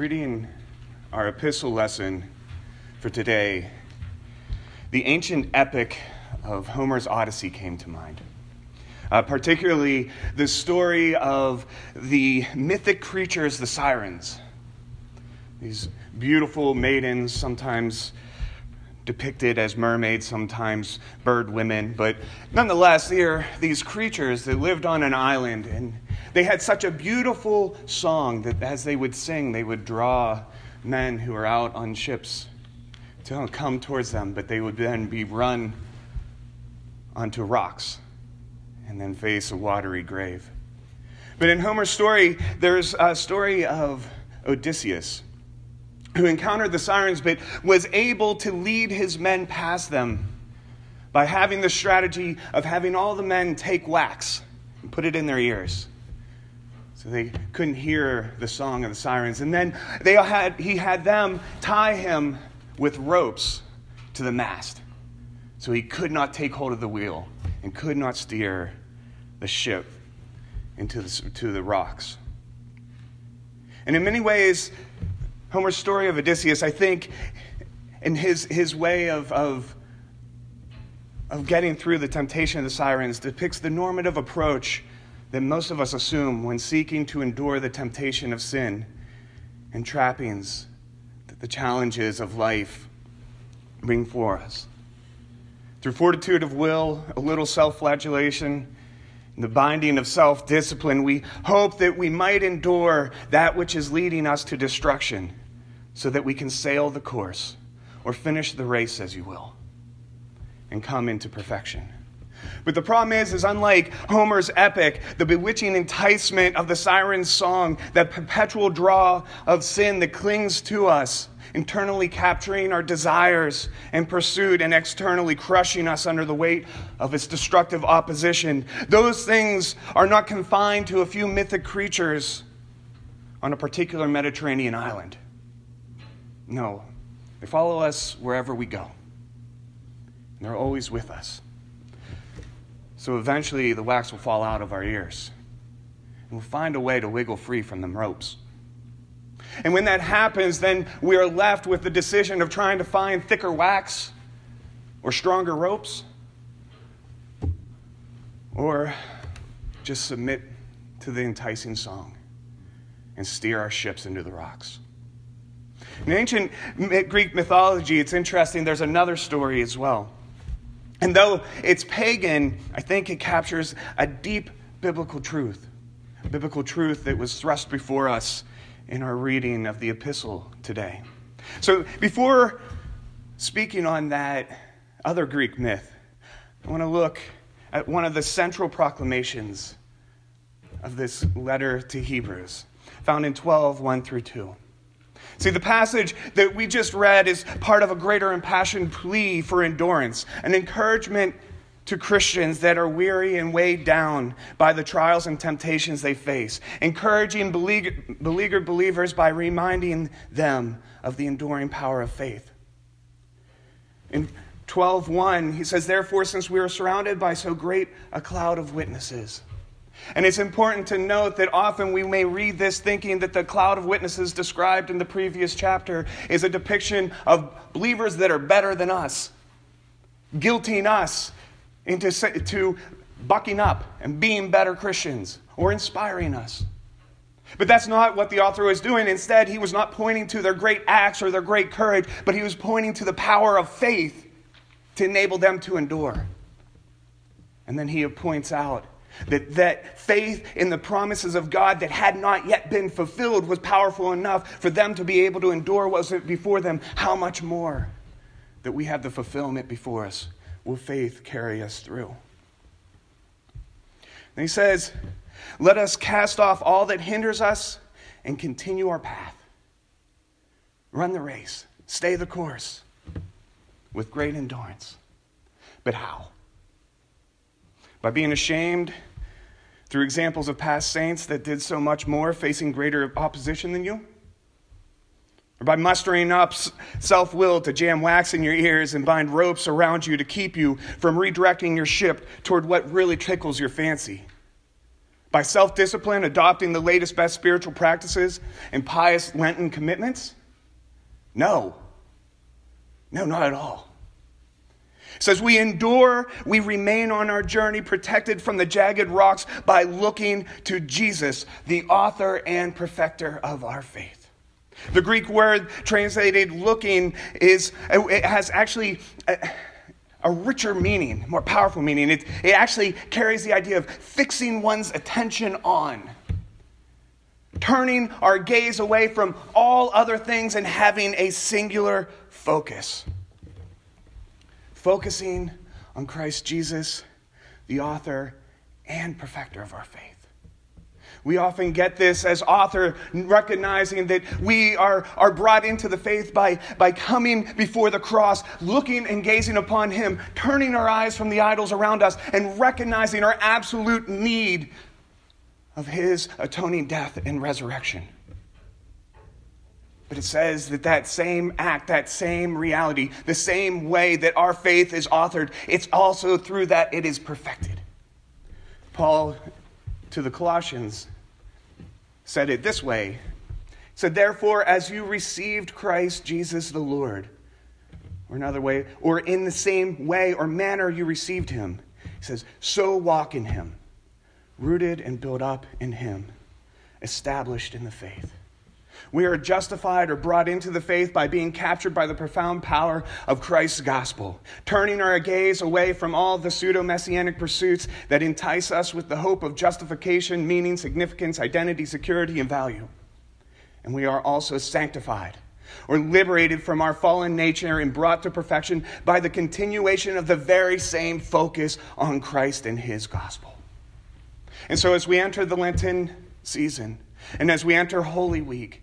reading our epistle lesson for today, the ancient epic of Homer's Odyssey came to mind. Uh, particularly the story of the mythic creatures, the sirens. These beautiful maidens, sometimes depicted as mermaids, sometimes bird women, but nonetheless, they are these creatures that lived on an island, and they had such a beautiful song that as they would sing, they would draw men who were out on ships to come towards them, but they would then be run onto rocks and then face a watery grave. But in Homer's story, there's a story of Odysseus who encountered the sirens but was able to lead his men past them by having the strategy of having all the men take wax and put it in their ears so they couldn't hear the song of the sirens. And then they had, he had them tie him with ropes to the mast. So he could not take hold of the wheel and could not steer the ship into the, to the rocks. And in many ways Homer's story of Odysseus, I think, in his, his way of, of, of getting through the temptation of the sirens, depicts the normative approach that most of us assume when seeking to endure the temptation of sin and trappings that the challenges of life bring for us. Through fortitude of will, a little self flagellation, and the binding of self discipline, we hope that we might endure that which is leading us to destruction so that we can sail the course or finish the race, as you will, and come into perfection. But the problem is, is unlike Homer's epic, the bewitching enticement of the siren's song, that perpetual draw of sin that clings to us, internally capturing our desires and pursuit, and externally crushing us under the weight of its destructive opposition. Those things are not confined to a few mythic creatures on a particular Mediterranean island. No, they follow us wherever we go. And they're always with us. So eventually the wax will fall out of our ears. And we'll find a way to wiggle free from them ropes. And when that happens, then we are left with the decision of trying to find thicker wax or stronger ropes or just submit to the enticing song and steer our ships into the rocks. In ancient Greek mythology, it's interesting, there's another story as well. And though it's pagan, I think it captures a deep biblical truth, biblical truth that was thrust before us in our reading of the epistle today. So before speaking on that other Greek myth, I want to look at one of the central proclamations of this letter to Hebrews, found in 12 1 through 2. See, the passage that we just read is part of a greater impassioned plea for endurance, an encouragement to Christians that are weary and weighed down by the trials and temptations they face, encouraging beleaguered believers by reminding them of the enduring power of faith. In 12:1, he says, "Therefore, since we are surrounded by so great a cloud of witnesses, and it's important to note that often we may read this thinking that the cloud of witnesses described in the previous chapter is a depiction of believers that are better than us, guilting us into to bucking up and being better Christians or inspiring us. But that's not what the author was doing. Instead, he was not pointing to their great acts or their great courage, but he was pointing to the power of faith to enable them to endure. And then he points out that, that faith in the promises of God that had not yet been fulfilled was powerful enough for them to be able to endure what was before them. How much more that we have the fulfillment before us will faith carry us through? And he says, Let us cast off all that hinders us and continue our path. Run the race, stay the course with great endurance. But how? By being ashamed through examples of past saints that did so much more, facing greater opposition than you? Or by mustering up self will to jam wax in your ears and bind ropes around you to keep you from redirecting your ship toward what really tickles your fancy? By self discipline, adopting the latest best spiritual practices and pious Lenten commitments? No. No, not at all. So as we endure, we remain on our journey protected from the jagged rocks by looking to Jesus, the author and perfecter of our faith. The Greek word translated looking is, it has actually a, a richer meaning, more powerful meaning. It, it actually carries the idea of fixing one's attention on, turning our gaze away from all other things and having a singular focus. Focusing on Christ Jesus, the author and perfecter of our faith. We often get this as author, recognizing that we are, are brought into the faith by, by coming before the cross, looking and gazing upon Him, turning our eyes from the idols around us, and recognizing our absolute need of His atoning death and resurrection. But it says that that same act, that same reality, the same way that our faith is authored, it's also through that it is perfected. Paul to the Colossians said it this way. He said, Therefore, as you received Christ Jesus the Lord, or another way, or in the same way or manner you received him, he says, so walk in him, rooted and built up in him, established in the faith. We are justified or brought into the faith by being captured by the profound power of Christ's gospel, turning our gaze away from all the pseudo messianic pursuits that entice us with the hope of justification, meaning, significance, identity, security, and value. And we are also sanctified or liberated from our fallen nature and brought to perfection by the continuation of the very same focus on Christ and his gospel. And so, as we enter the Lenten season, and as we enter Holy Week,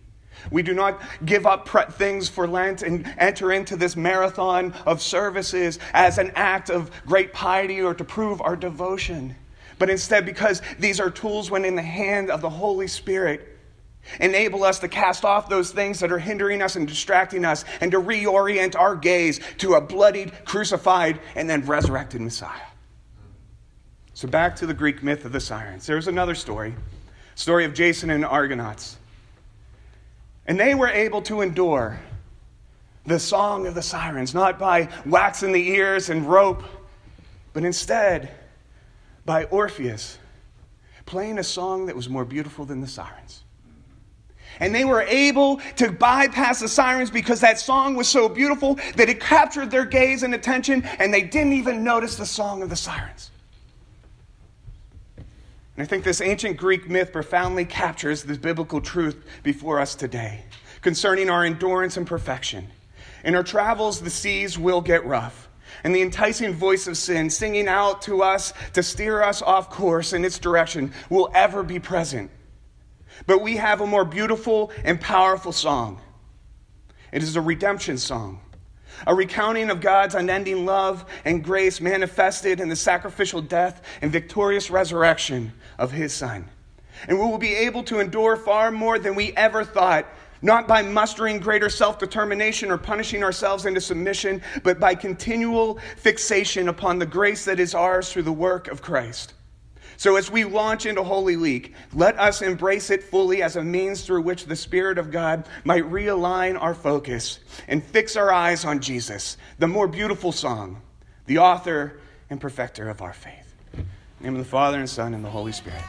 we do not give up things for Lent and enter into this marathon of services as an act of great piety or to prove our devotion. But instead, because these are tools when in the hand of the Holy Spirit, enable us to cast off those things that are hindering us and distracting us and to reorient our gaze to a bloodied, crucified, and then resurrected Messiah. So, back to the Greek myth of the sirens. There's another story story of Jason and Argonauts. And they were able to endure the song of the sirens, not by waxing the ears and rope, but instead by Orpheus playing a song that was more beautiful than the sirens. And they were able to bypass the sirens because that song was so beautiful that it captured their gaze and attention, and they didn't even notice the song of the sirens. And I think this ancient Greek myth profoundly captures the biblical truth before us today concerning our endurance and perfection. In our travels, the seas will get rough, and the enticing voice of sin singing out to us to steer us off course in its direction will ever be present. But we have a more beautiful and powerful song. It is a redemption song a recounting of God's unending love and grace manifested in the sacrificial death and victorious resurrection of his Son. And we will be able to endure far more than we ever thought, not by mustering greater self determination or punishing ourselves into submission, but by continual fixation upon the grace that is ours through the work of Christ. So, as we launch into Holy Week, let us embrace it fully as a means through which the Spirit of God might realign our focus and fix our eyes on Jesus, the more beautiful song, the author and perfecter of our faith. In the name of the Father, and Son, and the Holy Spirit.